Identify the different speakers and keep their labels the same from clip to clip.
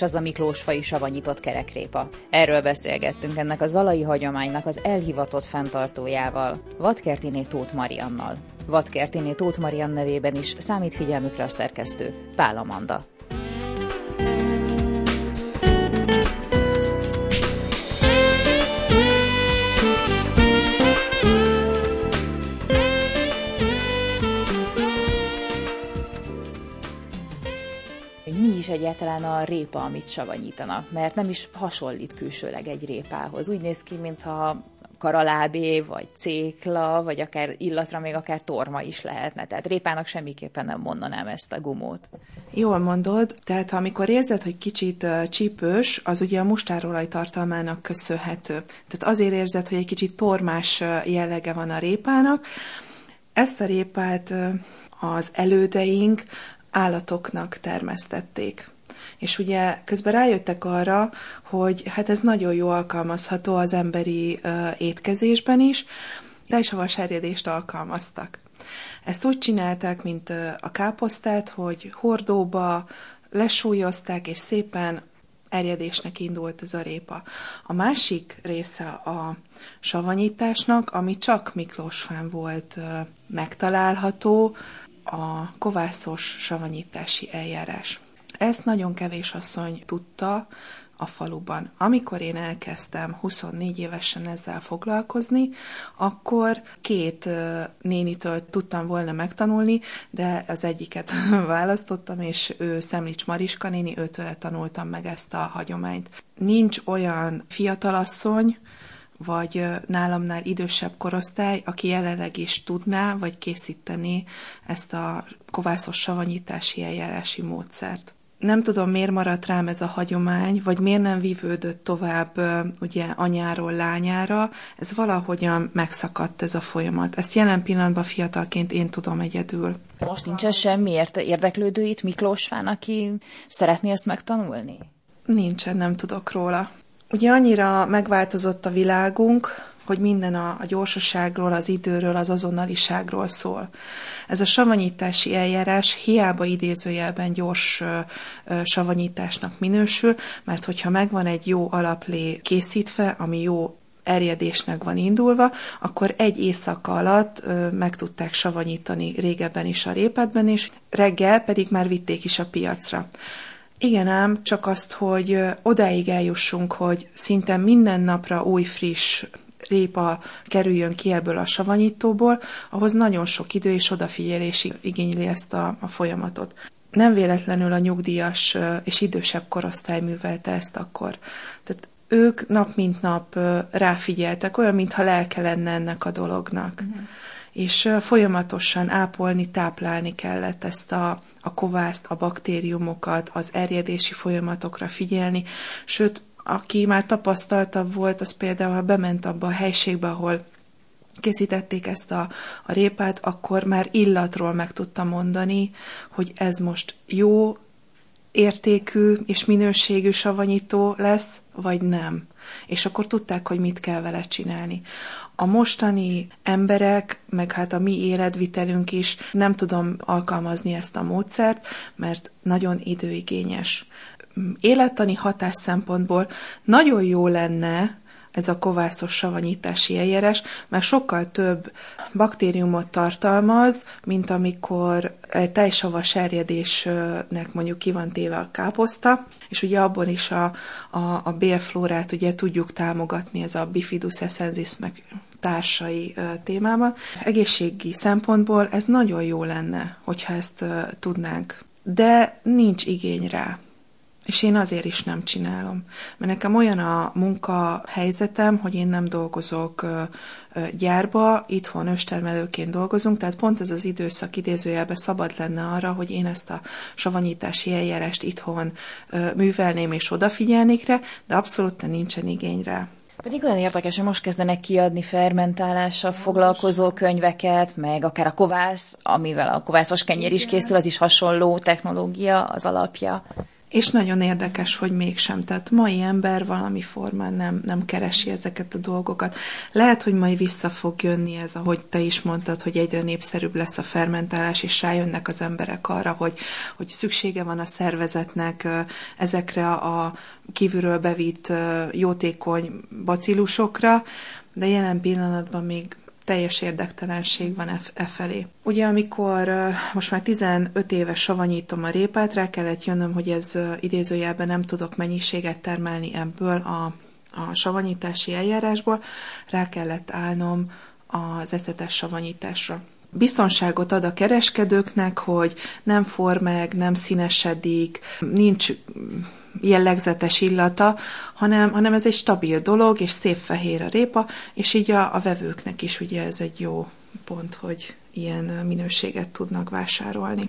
Speaker 1: is az a Miklósfai savanyított kerekrépa? Erről beszélgettünk ennek a zalai hagyománynak az elhivatott fenntartójával, Vadkertiné Tóth Mariannal. Vadkertiné Tóth Marian nevében is számít figyelmükre a szerkesztő, Pál Amanda. egyáltalán a répa, amit savanyítanak, mert nem is hasonlít külsőleg egy répához. Úgy néz ki, mintha karalábé, vagy cékla, vagy akár illatra még akár torma is lehetne. Tehát répának semmiképpen nem mondanám ezt a gumót.
Speaker 2: Jól mondod, tehát amikor érzed, hogy kicsit csípős, az ugye a mustárolaj tartalmának köszönhető. Tehát azért érzed, hogy egy kicsit tormás jellege van a répának. Ezt a répát az elődeink állatoknak termesztették. És ugye közben rájöttek arra, hogy hát ez nagyon jó alkalmazható az emberi uh, étkezésben is, de is a vaserjedést alkalmaztak. Ezt úgy csinálták, mint a káposztát, hogy hordóba lesúlyozták, és szépen erjedésnek indult ez a répa. A másik része a savanyításnak, ami csak Miklósfán volt megtalálható, a kovászos savanyítási eljárás. Ezt nagyon kevés asszony tudta a faluban. Amikor én elkezdtem 24 évesen ezzel foglalkozni, akkor két nénitől tudtam volna megtanulni, de az egyiket választottam, és ő Szemlics Mariska néni, őtől tanultam meg ezt a hagyományt. Nincs olyan fiatalasszony, vagy nálamnál idősebb korosztály, aki jelenleg is tudná, vagy készíteni ezt a kovászos savanyítási eljárási módszert. Nem tudom, miért maradt rám ez a hagyomány, vagy miért nem vívődött tovább ugye anyáról lányára, ez valahogyan megszakadt ez a folyamat. Ezt jelen pillanatban fiatalként én tudom egyedül.
Speaker 1: Most nincs semmiért érdeklődő itt Miklósfán, aki szeretné ezt megtanulni?
Speaker 2: Nincsen, nem tudok róla. Ugye annyira megváltozott a világunk, hogy minden a, a gyorsaságról, az időről, az azonnaliságról szól. Ez a savanyítási eljárás hiába idézőjelben gyors ö, ö, savanyításnak minősül, mert hogyha megvan egy jó alaplé készítve, ami jó erjedésnek van indulva, akkor egy éjszaka alatt ö, meg tudták savanyítani régebben is a répetben, és reggel pedig már vitték is a piacra. Igen ám, csak azt, hogy odáig eljussunk, hogy szinte minden napra új, friss répa kerüljön ki ebből a savanyítóból, ahhoz nagyon sok idő és odafigyelés igényli ezt a, a folyamatot. Nem véletlenül a nyugdíjas és idősebb korosztály művelte ezt akkor. Tehát ők nap mint nap ráfigyeltek, olyan, mintha lelke lenne ennek a dolognak. Uh-huh. És folyamatosan ápolni, táplálni kellett ezt a, a kovászt, a baktériumokat, az erjedési folyamatokra figyelni, sőt, aki már tapasztaltabb volt, az például, ha bement abba a helységbe, ahol készítették ezt a, a répát, akkor már illatról meg tudta mondani, hogy ez most jó értékű és minőségű savanyító lesz, vagy nem. És akkor tudták, hogy mit kell vele csinálni. A mostani emberek, meg hát a mi életvitelünk is nem tudom alkalmazni ezt a módszert, mert nagyon időigényes. Élettani hatás szempontból nagyon jó lenne, ez a kovászos savanyítási eljárás, mert sokkal több baktériumot tartalmaz, mint amikor egy tejsavas erjedésnek mondjuk ki van téve a káposzta, és ugye abban is a, a, a bélflórát ugye tudjuk támogatni, ez a bifidus essensis meg társai témában. Egészségi szempontból ez nagyon jó lenne, hogyha ezt tudnánk. De nincs igény rá. És én azért is nem csinálom. Mert nekem olyan a munka helyzetem, hogy én nem dolgozok gyárba, itthon őstermelőként dolgozunk, tehát pont ez az időszak idézőjelben szabad lenne arra, hogy én ezt a savanyítási eljárást itthon művelném és odafigyelnék rá, de abszolút nincsen igény rá.
Speaker 1: Pedig olyan érdekes, hogy most kezdenek kiadni fermentálással foglalkozó könyveket, meg akár a kovász, amivel a kovászos kenyér is készül, az is hasonló technológia, az alapja.
Speaker 2: És nagyon érdekes, hogy mégsem. Tehát mai ember valami formán nem, nem keresi ezeket a dolgokat. Lehet, hogy majd vissza fog jönni ez, ahogy te is mondtad, hogy egyre népszerűbb lesz a fermentálás, és rájönnek az emberek arra, hogy, hogy szüksége van a szervezetnek ezekre a kívülről bevitt jótékony bacillusokra, de jelen pillanatban még teljes érdektelenség van e, e felé. Ugye amikor most már 15 éves savanyítom a répát, rá kellett jönnöm, hogy ez idézőjelben nem tudok mennyiséget termelni ebből a, a savanyítási eljárásból, rá kellett állnom az ecetes savanyításra biztonságot ad a kereskedőknek, hogy nem for nem színesedik, nincs jellegzetes illata, hanem, hanem ez egy stabil dolog, és szép fehér a répa, és így a, a vevőknek is ugye ez egy jó pont, hogy ilyen minőséget tudnak vásárolni.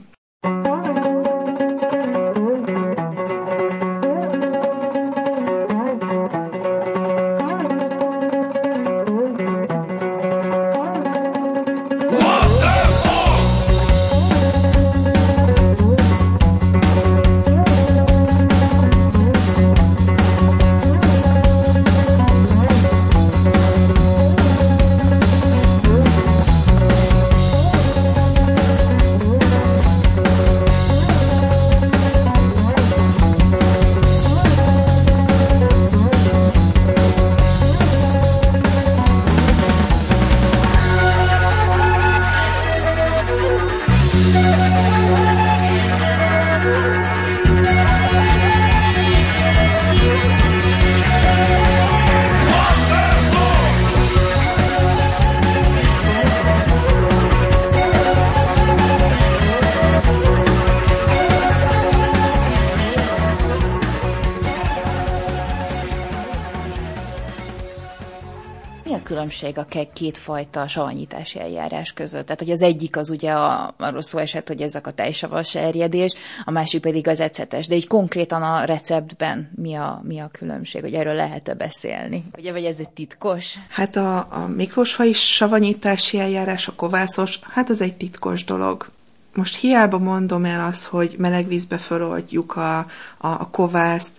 Speaker 1: Különbség a kétfajta savanyítási eljárás között. Tehát, hogy az egyik az ugye a, arról szó esett, hogy ezek a tejsavas erjedés, a másik pedig az ecetes. De így konkrétan a receptben mi a, mi a különbség, hogy erről lehet-e beszélni? Ugye, vagy ez egy titkos?
Speaker 2: Hát a, a miklósfai savanyítási eljárás, a kovászos, hát az egy titkos dolog most hiába mondom el azt, hogy meleg vízbe föloldjuk a, a, a kovászt,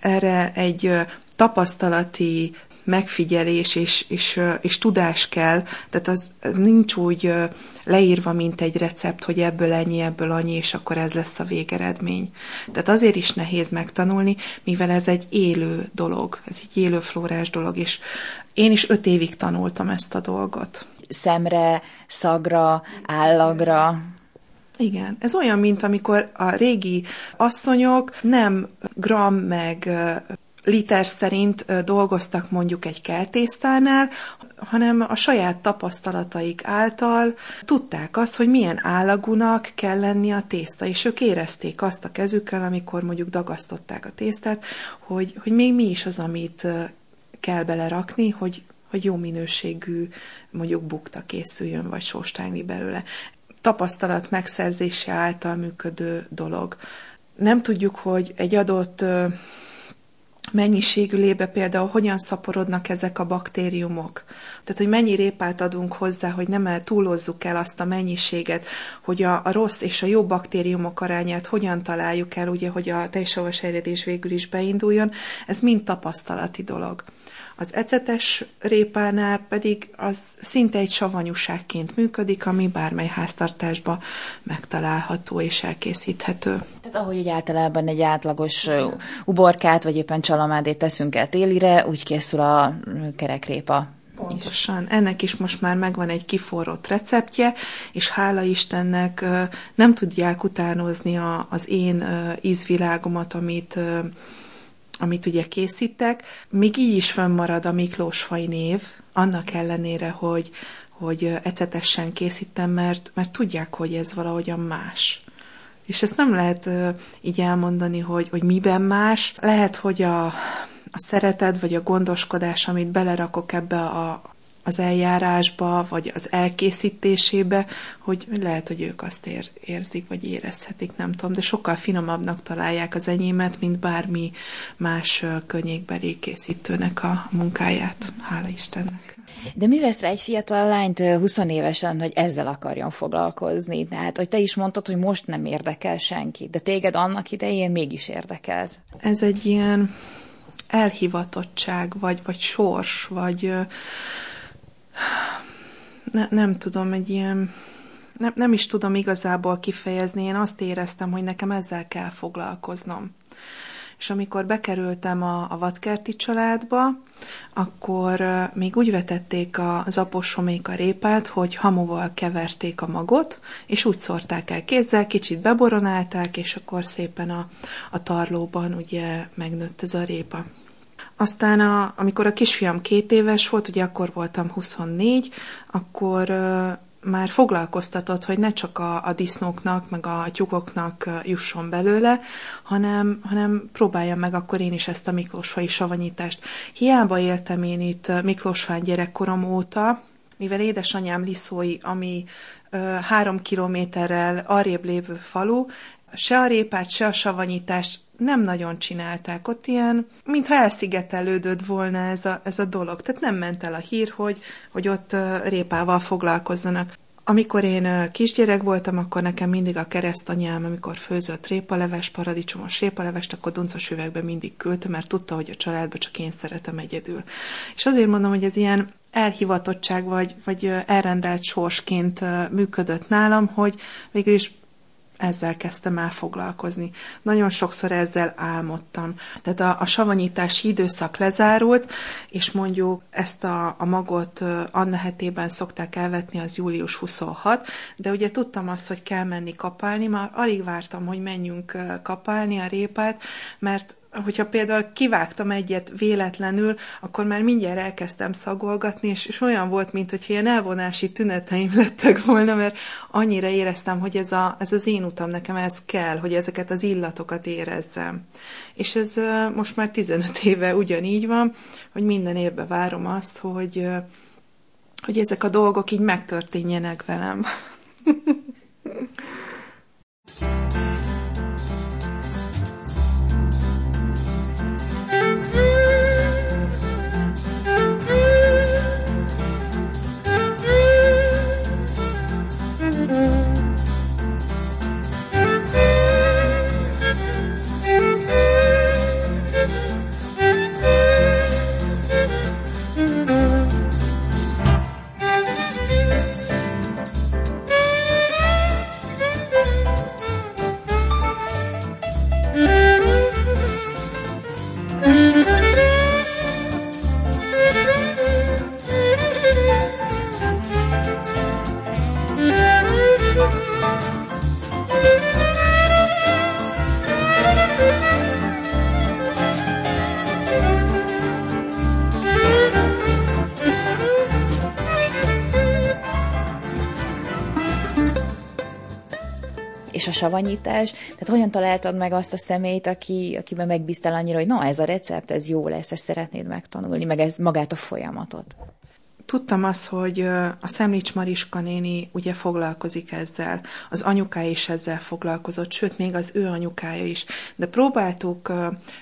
Speaker 2: erre egy tapasztalati megfigyelés és, és, és tudás kell, tehát az, az nincs úgy leírva, mint egy recept, hogy ebből ennyi, ebből annyi, és akkor ez lesz a végeredmény. Tehát azért is nehéz megtanulni, mivel ez egy élő dolog, ez egy élő flórás dolog, és én is öt évig tanultam ezt a dolgot.
Speaker 1: Szemre, szagra, állagra,
Speaker 2: igen, ez olyan, mint amikor a régi asszonyok nem gram meg liter szerint dolgoztak mondjuk egy kertésztánál, hanem a saját tapasztalataik által tudták azt, hogy milyen állagúnak kell lenni a tészta, és ők érezték azt a kezükkel, amikor mondjuk dagasztották a tésztát, hogy, hogy még mi is az, amit kell belerakni, hogy, hogy jó minőségű mondjuk bukta készüljön, vagy sóstányli belőle. Tapasztalat megszerzése által működő dolog. Nem tudjuk, hogy egy adott mennyiségű lébe például hogyan szaporodnak ezek a baktériumok. Tehát, hogy mennyi répát adunk hozzá, hogy nem el túlozzuk el azt a mennyiséget, hogy a, a rossz és a jó baktériumok arányát hogyan találjuk el, ugye, hogy a teljesavas eredés végül is beinduljon, ez mind tapasztalati dolog. Az ecetes répánál pedig az szinte egy savanyúságként működik, ami bármely háztartásban megtalálható és elkészíthető.
Speaker 1: Tehát ahogy egy általában egy átlagos uborkát, vagy éppen csalamádét teszünk el télire, úgy készül a kerekrépa
Speaker 2: Pontosan. Ennek is most már megvan egy kiforrott receptje, és hála Istennek nem tudják utánozni az én ízvilágomat, amit amit ugye készítek, még így is fönnmarad a Miklós faj név, annak ellenére, hogy, hogy ecetesen készítem, mert, mert tudják, hogy ez valahogyan más. És ezt nem lehet így elmondani, hogy, hogy miben más. Lehet, hogy a, a szeretet vagy a gondoskodás, amit belerakok ebbe a, az eljárásba, vagy az elkészítésébe, hogy lehet, hogy ők azt ér, érzik, vagy érezhetik, nem tudom, de sokkal finomabbnak találják az enyémet, mint bármi más könnyékbeli készítőnek a munkáját. Hála Istennek.
Speaker 1: De mi vesz rá egy fiatal lányt 20 évesen, hogy ezzel akarjon foglalkozni? Tehát, hogy te is mondtad, hogy most nem érdekel senki, de téged annak idején mégis érdekelt.
Speaker 2: Ez egy ilyen elhivatottság, vagy, vagy sors, vagy ne, nem tudom, egy ilyen, nem, nem is tudom igazából kifejezni, én azt éreztem, hogy nekem ezzel kell foglalkoznom. És amikor bekerültem a, a vadkerti családba, akkor még úgy vetették az aposomék a répát, hogy hamuval keverték a magot, és úgy szórták el kézzel, kicsit beboronálták, és akkor szépen a, a tarlóban ugye megnőtt ez a répa. Aztán, a, amikor a kisfiam két éves volt, ugye akkor voltam 24, akkor már foglalkoztatott, hogy ne csak a, a disznóknak, meg a tyúkoknak jusson belőle, hanem, hanem próbáljam meg akkor én is ezt a Miklósfai savanyítást. Hiába éltem én itt Miklósfán gyerekkorom óta, mivel édesanyám Liszói, ami három kilométerrel arrébb lévő falu, se a répát, se a savanyítást nem nagyon csinálták. Ott ilyen, mintha elszigetelődött volna ez a, ez a dolog. Tehát nem ment el a hír, hogy, hogy ott répával foglalkozzanak. Amikor én kisgyerek voltam, akkor nekem mindig a keresztanyám, amikor főzött répaleves, paradicsomos répalevest, akkor duncos üvegbe mindig küldte, mert tudta, hogy a családba csak én szeretem egyedül. És azért mondom, hogy ez ilyen elhivatottság vagy, vagy elrendelt sorsként működött nálam, hogy végül is ezzel kezdtem el foglalkozni. Nagyon sokszor ezzel álmodtam. Tehát a, a savanyítási időszak lezárult, és mondjuk ezt a, a magot Anna hetében szokták elvetni, az július 26, de ugye tudtam azt, hogy kell menni kapálni, már alig vártam, hogy menjünk kapálni a répát, mert hogyha például kivágtam egyet véletlenül, akkor már mindjárt elkezdtem szagolgatni, és, és olyan volt, mint hogy ilyen elvonási tüneteim lettek volna, mert annyira éreztem, hogy ez, a, ez az én utam, nekem ez kell, hogy ezeket az illatokat érezzem. És ez most már 15 éve ugyanígy van, hogy minden évben várom azt, hogy, hogy ezek a dolgok így megtörténjenek velem.
Speaker 1: savanyítás, tehát hogyan találtad meg azt a szemét, aki, akiben megbíztál annyira, hogy na, ez a recept, ez jó lesz, ezt szeretnéd megtanulni, meg ez magát a folyamatot?
Speaker 2: Tudtam azt, hogy a Szemlics Mariska néni ugye foglalkozik ezzel, az anyukája is ezzel foglalkozott, sőt, még az ő anyukája is, de próbáltuk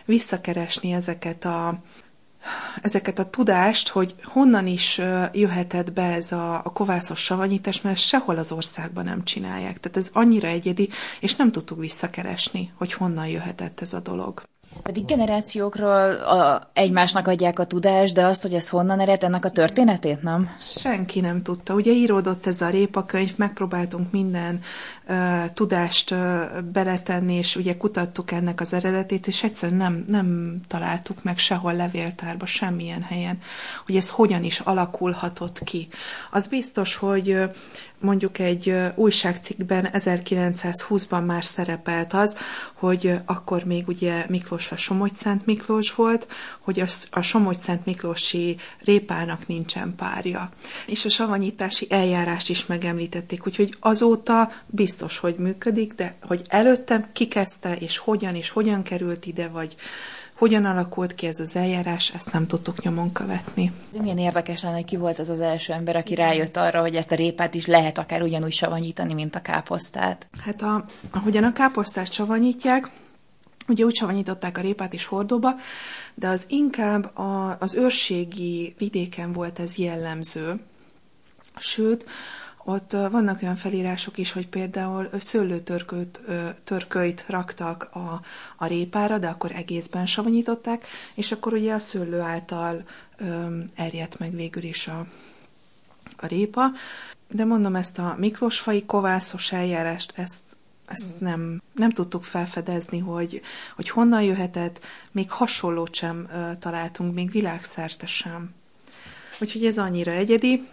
Speaker 2: visszakeresni ezeket a ezeket a tudást, hogy honnan is jöhetett be ez a, a kovászos savanyítás, mert sehol az országban nem csinálják. Tehát ez annyira egyedi, és nem tudtuk visszakeresni, hogy honnan jöhetett ez a dolog.
Speaker 1: Pedig generációkról a, egymásnak adják a tudást, de azt, hogy ez honnan ered, ennek a történetét, nem?
Speaker 2: Senki nem tudta. Ugye íródott ez a répakönyv, megpróbáltunk minden tudást beletenni, és ugye kutattuk ennek az eredetét, és egyszerűen nem, nem találtuk meg sehol levéltárba, semmilyen helyen, hogy ez hogyan is alakulhatott ki. Az biztos, hogy mondjuk egy újságcikkben 1920-ban már szerepelt az, hogy akkor még ugye Miklós a Somogy-Szent Miklós volt, hogy a Somogy-Szent Miklósi répának nincsen párja. És a savanyítási eljárást is megemlítették, úgyhogy azóta biztos, hogy működik, de hogy előttem kikezdte, és hogyan, és hogyan került ide, vagy hogyan alakult ki ez az eljárás, ezt nem tudtuk nyomon követni.
Speaker 1: Milyen érdekes lenne, hogy ki volt ez az első ember, aki rájött arra, hogy ezt a répát is lehet akár ugyanúgy savanyítani, mint a káposztát.
Speaker 2: Hát a, ahogyan a káposztát savanyítják, Ugye úgy savanyították a répát is hordóba, de az inkább a, az őrségi vidéken volt ez jellemző. Sőt, ott vannak olyan felírások is, hogy például szőlőtörköt, törköit raktak a, a répára, de akkor egészben savanyították, és akkor ugye a szőlő által erjedt meg végül is a, a répa. De mondom, ezt a miklósfai kovászos eljárást, ezt, ezt nem, nem tudtuk felfedezni, hogy, hogy honnan jöhetett, még hasonlót sem találtunk, még világszerte sem. Úgyhogy ez annyira egyedi,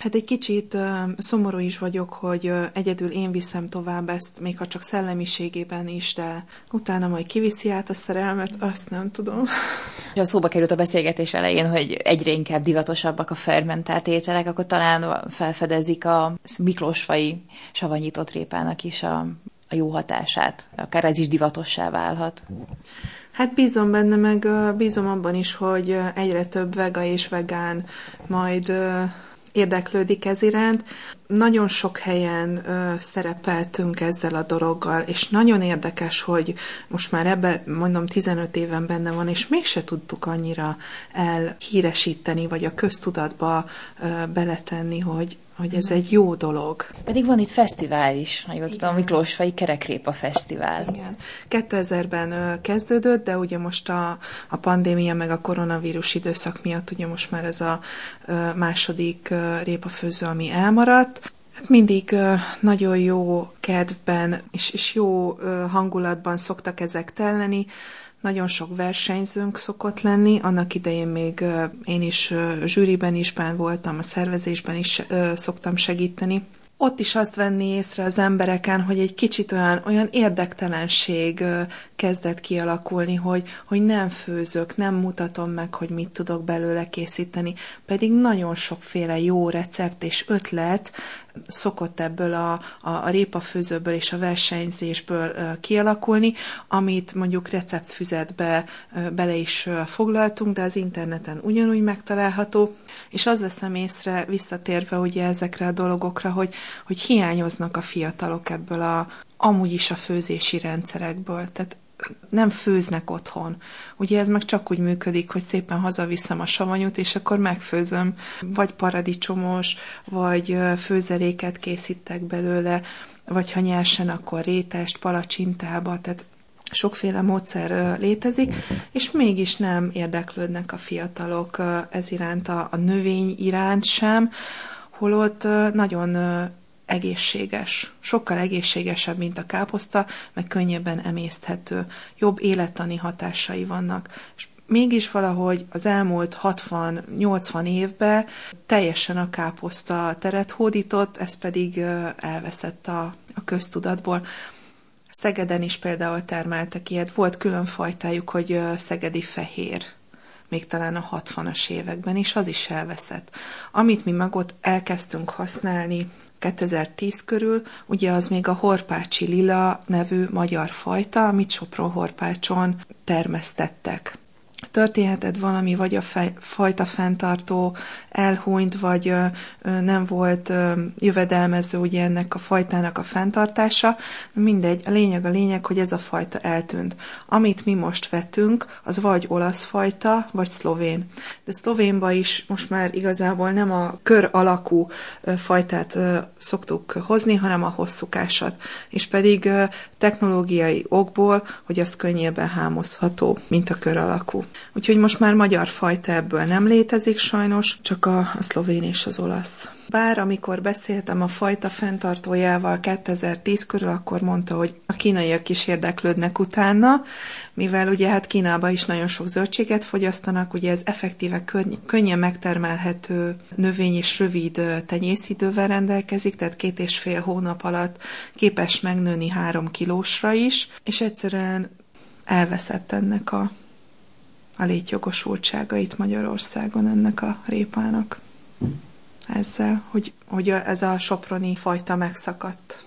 Speaker 2: Hát egy kicsit szomorú is vagyok, hogy egyedül én viszem tovább ezt, még ha csak szellemiségében is, de utána majd kiviszi át a szerelmet, azt nem tudom.
Speaker 1: És a szóba került a beszélgetés elején, hogy egyre inkább divatosabbak a fermentált ételek, akkor talán felfedezik a miklósfai savanyított répának is a, a jó hatását. Akár ez is divatossá válhat.
Speaker 2: Hát bízom benne, meg bízom abban is, hogy egyre több vega és vegán majd érdeklődik ez iránt. Nagyon sok helyen ö, szerepeltünk ezzel a dologgal, és nagyon érdekes, hogy most már ebbe, mondom, 15 éven benne van, és mégse tudtuk annyira elhíresíteni, vagy a köztudatba ö, beletenni, hogy, hogy ez egy jó dolog.
Speaker 1: Pedig van itt fesztivál is, ha jól tudom, Miklósfai Kerekrépa Fesztivál.
Speaker 2: Igen. 2000-ben kezdődött, de ugye most a, a pandémia meg a koronavírus időszak miatt ugye most már ez a második répafőző, ami elmaradt. Hát mindig nagyon jó kedvben és, és jó hangulatban szoktak ezek telleni nagyon sok versenyzőnk szokott lenni, annak idején még én is zsűriben is bán voltam, a szervezésben is szoktam segíteni. Ott is azt venni észre az embereken, hogy egy kicsit olyan, olyan érdektelenség kezdett kialakulni, hogy, hogy nem főzök, nem mutatom meg, hogy mit tudok belőle készíteni, pedig nagyon sokféle jó recept és ötlet szokott ebből a, a, a répafőzőből és a versenyzésből kialakulni, amit mondjuk receptfüzetbe bele is foglaltunk, de az interneten ugyanúgy megtalálható, és az veszem észre, visszatérve ugye ezekre a dolgokra, hogy, hogy hiányoznak a fiatalok ebből a, amúgy is a főzési rendszerekből. Tehát nem főznek otthon. Ugye ez meg csak úgy működik, hogy szépen hazaviszem a savanyút, és akkor megfőzöm, vagy paradicsomos, vagy főzeléket készítek belőle, vagy ha nyersen, akkor rétest, palacsintába, tehát sokféle módszer létezik, és mégis nem érdeklődnek a fiatalok ez iránt, a, a növény iránt sem, holott nagyon egészséges, sokkal egészségesebb, mint a káposzta, meg könnyebben emészthető, jobb élettani hatásai vannak. És mégis valahogy az elmúlt 60-80 évben teljesen a káposzta teret hódított, ez pedig elveszett a, a köztudatból. Szegeden is például termeltek ilyet, volt külön fajtájuk, hogy szegedi fehér még talán a 60-as években is, az is elveszett. Amit mi magot elkezdtünk használni 2010 körül, ugye az még a horpácsi lila nevű magyar fajta, amit Sopron-Horpácson termesztettek történhetett valami, vagy a fajta fenntartó elhunyt, vagy nem volt jövedelmező ugye ennek a fajtának a fenntartása. Mindegy, a lényeg a lényeg, hogy ez a fajta eltűnt. Amit mi most vetünk, az vagy olasz fajta, vagy szlovén. De szlovénba is most már igazából nem a kör alakú fajtát szoktuk hozni, hanem a hosszúkásat. És pedig technológiai okból, hogy az könnyebben hámozható, mint a kör alakú. Úgyhogy most már magyar fajta ebből nem létezik sajnos, csak a, a szlovén és az olasz. Bár amikor beszéltem a fajta fenntartójával 2010 körül, akkor mondta, hogy a kínaiak is érdeklődnek utána, mivel ugye hát Kínában is nagyon sok zöldséget fogyasztanak, ugye ez effektíve könnyen megtermelhető növény és rövid tenyészidővel rendelkezik, tehát két és fél hónap alatt képes megnőni három kilósra is, és egyszerűen elveszett ennek a a létjogosultságait Magyarországon ennek a répának. Ezzel, hogy, hogy ez a soproni fajta megszakadt.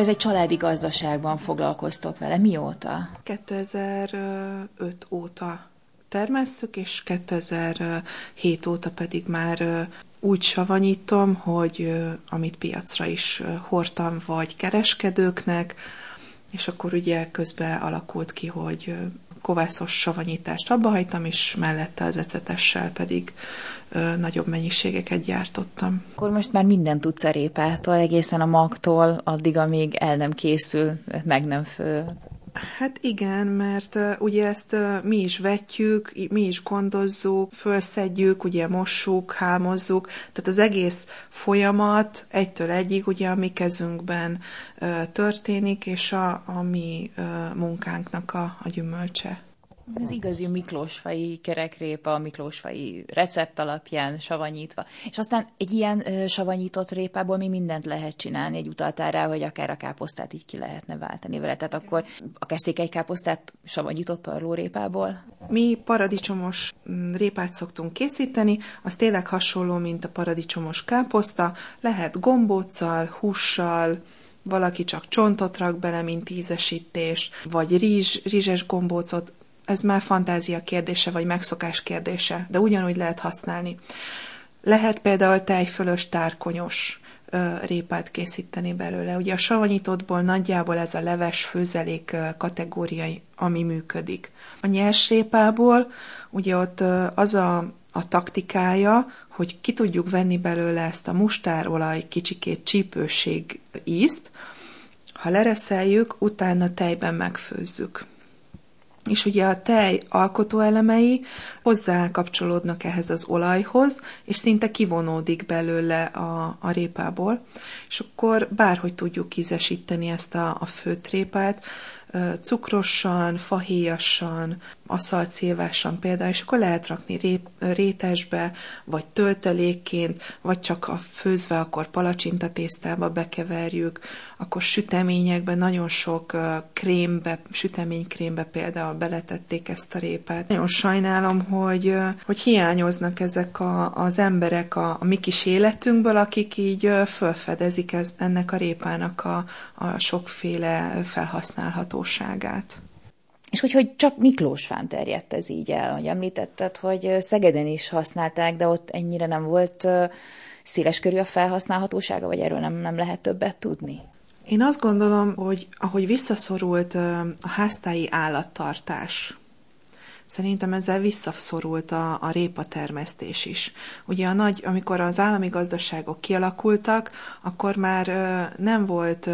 Speaker 1: Akkor ez egy családi gazdaságban foglalkoztok vele. Mióta?
Speaker 2: 2005 óta termesszük, és 2007 óta pedig már úgy savanyítom, hogy amit piacra is hordtam, vagy kereskedőknek, és akkor ugye közben alakult ki, hogy kovászos savanyítást abba hagytam, és mellette az ecetessel pedig ö, nagyobb mennyiségeket gyártottam.
Speaker 1: Akkor most már minden tudsz a répától, egészen a magtól, addig, amíg el nem készül, meg nem fő.
Speaker 2: Hát igen, mert ugye ezt mi is vetjük, mi is gondozzuk, fölszedjük, ugye mossuk, hámozzuk, tehát az egész folyamat egytől egyig ugye a mi kezünkben történik, és a, a mi munkánknak a, a gyümölcse.
Speaker 1: Ez igazi miklósfai kerekrépa, miklósfai recept alapján savanyítva. És aztán egy ilyen ö, savanyított répából mi mindent lehet csinálni. Egy utaltál rá, hogy akár a káposztát így ki lehetne váltani vele. Tehát akkor akár székely káposztát savanyított arlórépából?
Speaker 2: Mi paradicsomos mm, répát szoktunk készíteni, az tényleg hasonló, mint a paradicsomos káposzta. Lehet gombóccal, hússal, valaki csak csontot rak bele, mint ízesítés, vagy rizs, rizses gombócot, ez már fantázia kérdése, vagy megszokás kérdése, de ugyanúgy lehet használni. Lehet például tejfölös, tárkonyos répát készíteni belőle. Ugye a savanyítottból nagyjából ez a leves főzelék kategória, ami működik. A nyers répából ugye ott az a, a taktikája, hogy ki tudjuk venni belőle ezt a mustárolaj kicsikét csípőség ízt, ha lereszeljük, utána tejben megfőzzük és ugye a tej alkotóelemei hozzá kapcsolódnak ehhez az olajhoz, és szinte kivonódik belőle a, a répából, és akkor bárhogy tudjuk ízesíteni ezt a, a főtrépát, cukrosan, fahéjasan, aszalcélvásan például, és akkor lehet rakni rétesbe, vagy töltelékként, vagy csak a főzve, akkor palacsinta tésztába bekeverjük, akkor süteményekben nagyon sok krémbe, süteménykrémbe például beletették ezt a répát. Nagyon sajnálom, hogy, hogy hiányoznak ezek a, az emberek a, a mi kis életünkből, akik így felfedezik ez, ennek a répának a, a sokféle felhasználhatóságát.
Speaker 1: És hogy, hogy csak Miklósfán terjedt ez így el, hogy említetted, hogy Szegeden is használták, de ott ennyire nem volt széleskörű a felhasználhatósága, vagy erről nem, nem lehet többet tudni?
Speaker 2: Én azt gondolom, hogy ahogy visszaszorult a háztáji állattartás, Szerintem ezzel visszaszorult a, a répa termesztés is. Ugye a nagy, amikor az állami gazdaságok kialakultak, akkor már nem volt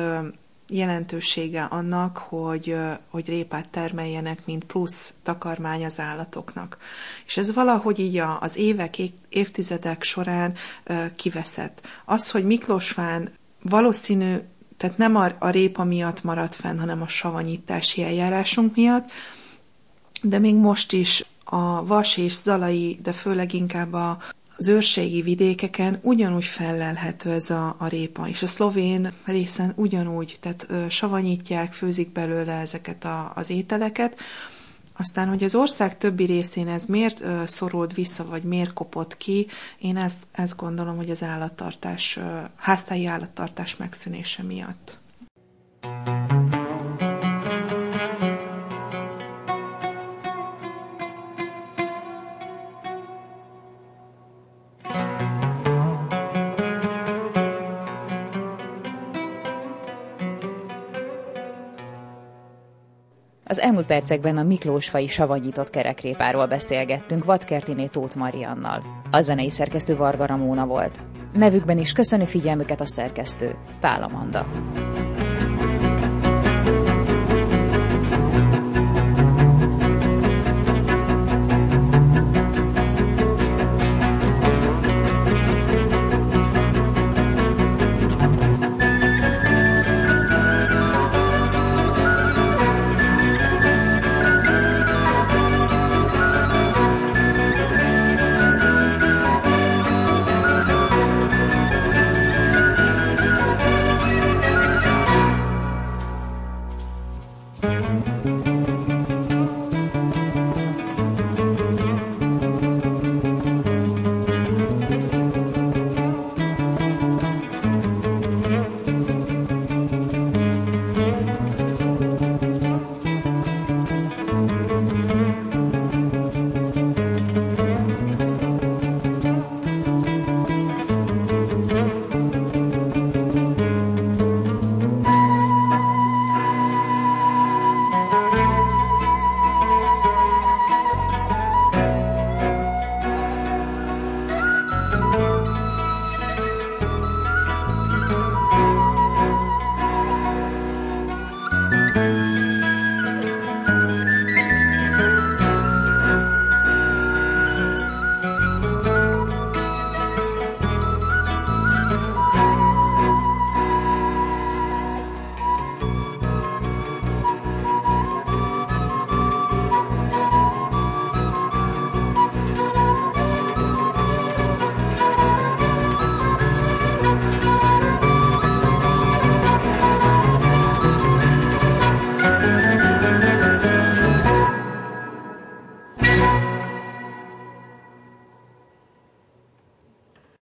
Speaker 2: jelentősége annak, hogy, hogy répát termeljenek, mint plusz takarmány az állatoknak. És ez valahogy így az évek, évtizedek során kiveszett. Az, hogy Miklósfán valószínű, tehát nem a répa miatt maradt fenn, hanem a savanyítási eljárásunk miatt, de még most is a vas és zalai, de főleg inkább a, az őrségi vidékeken ugyanúgy fellelhető ez a, a répa, és a szlovén részen ugyanúgy, tehát ö, savanyítják, főzik belőle ezeket a, az ételeket, aztán, hogy az ország többi részén ez miért ö, szorult vissza, vagy miért kopott ki, én ezt, ezt gondolom, hogy az állattartás, háztáji állattartás megszűnése miatt.
Speaker 1: Percekben a Miklósfai savanyított kerekrépáról beszélgettünk Vadkertiné Tóth Mariannal. A zenei szerkesztő Varga Ramóna volt. Nevükben is köszöni figyelmüket a szerkesztő, Pál Amanda.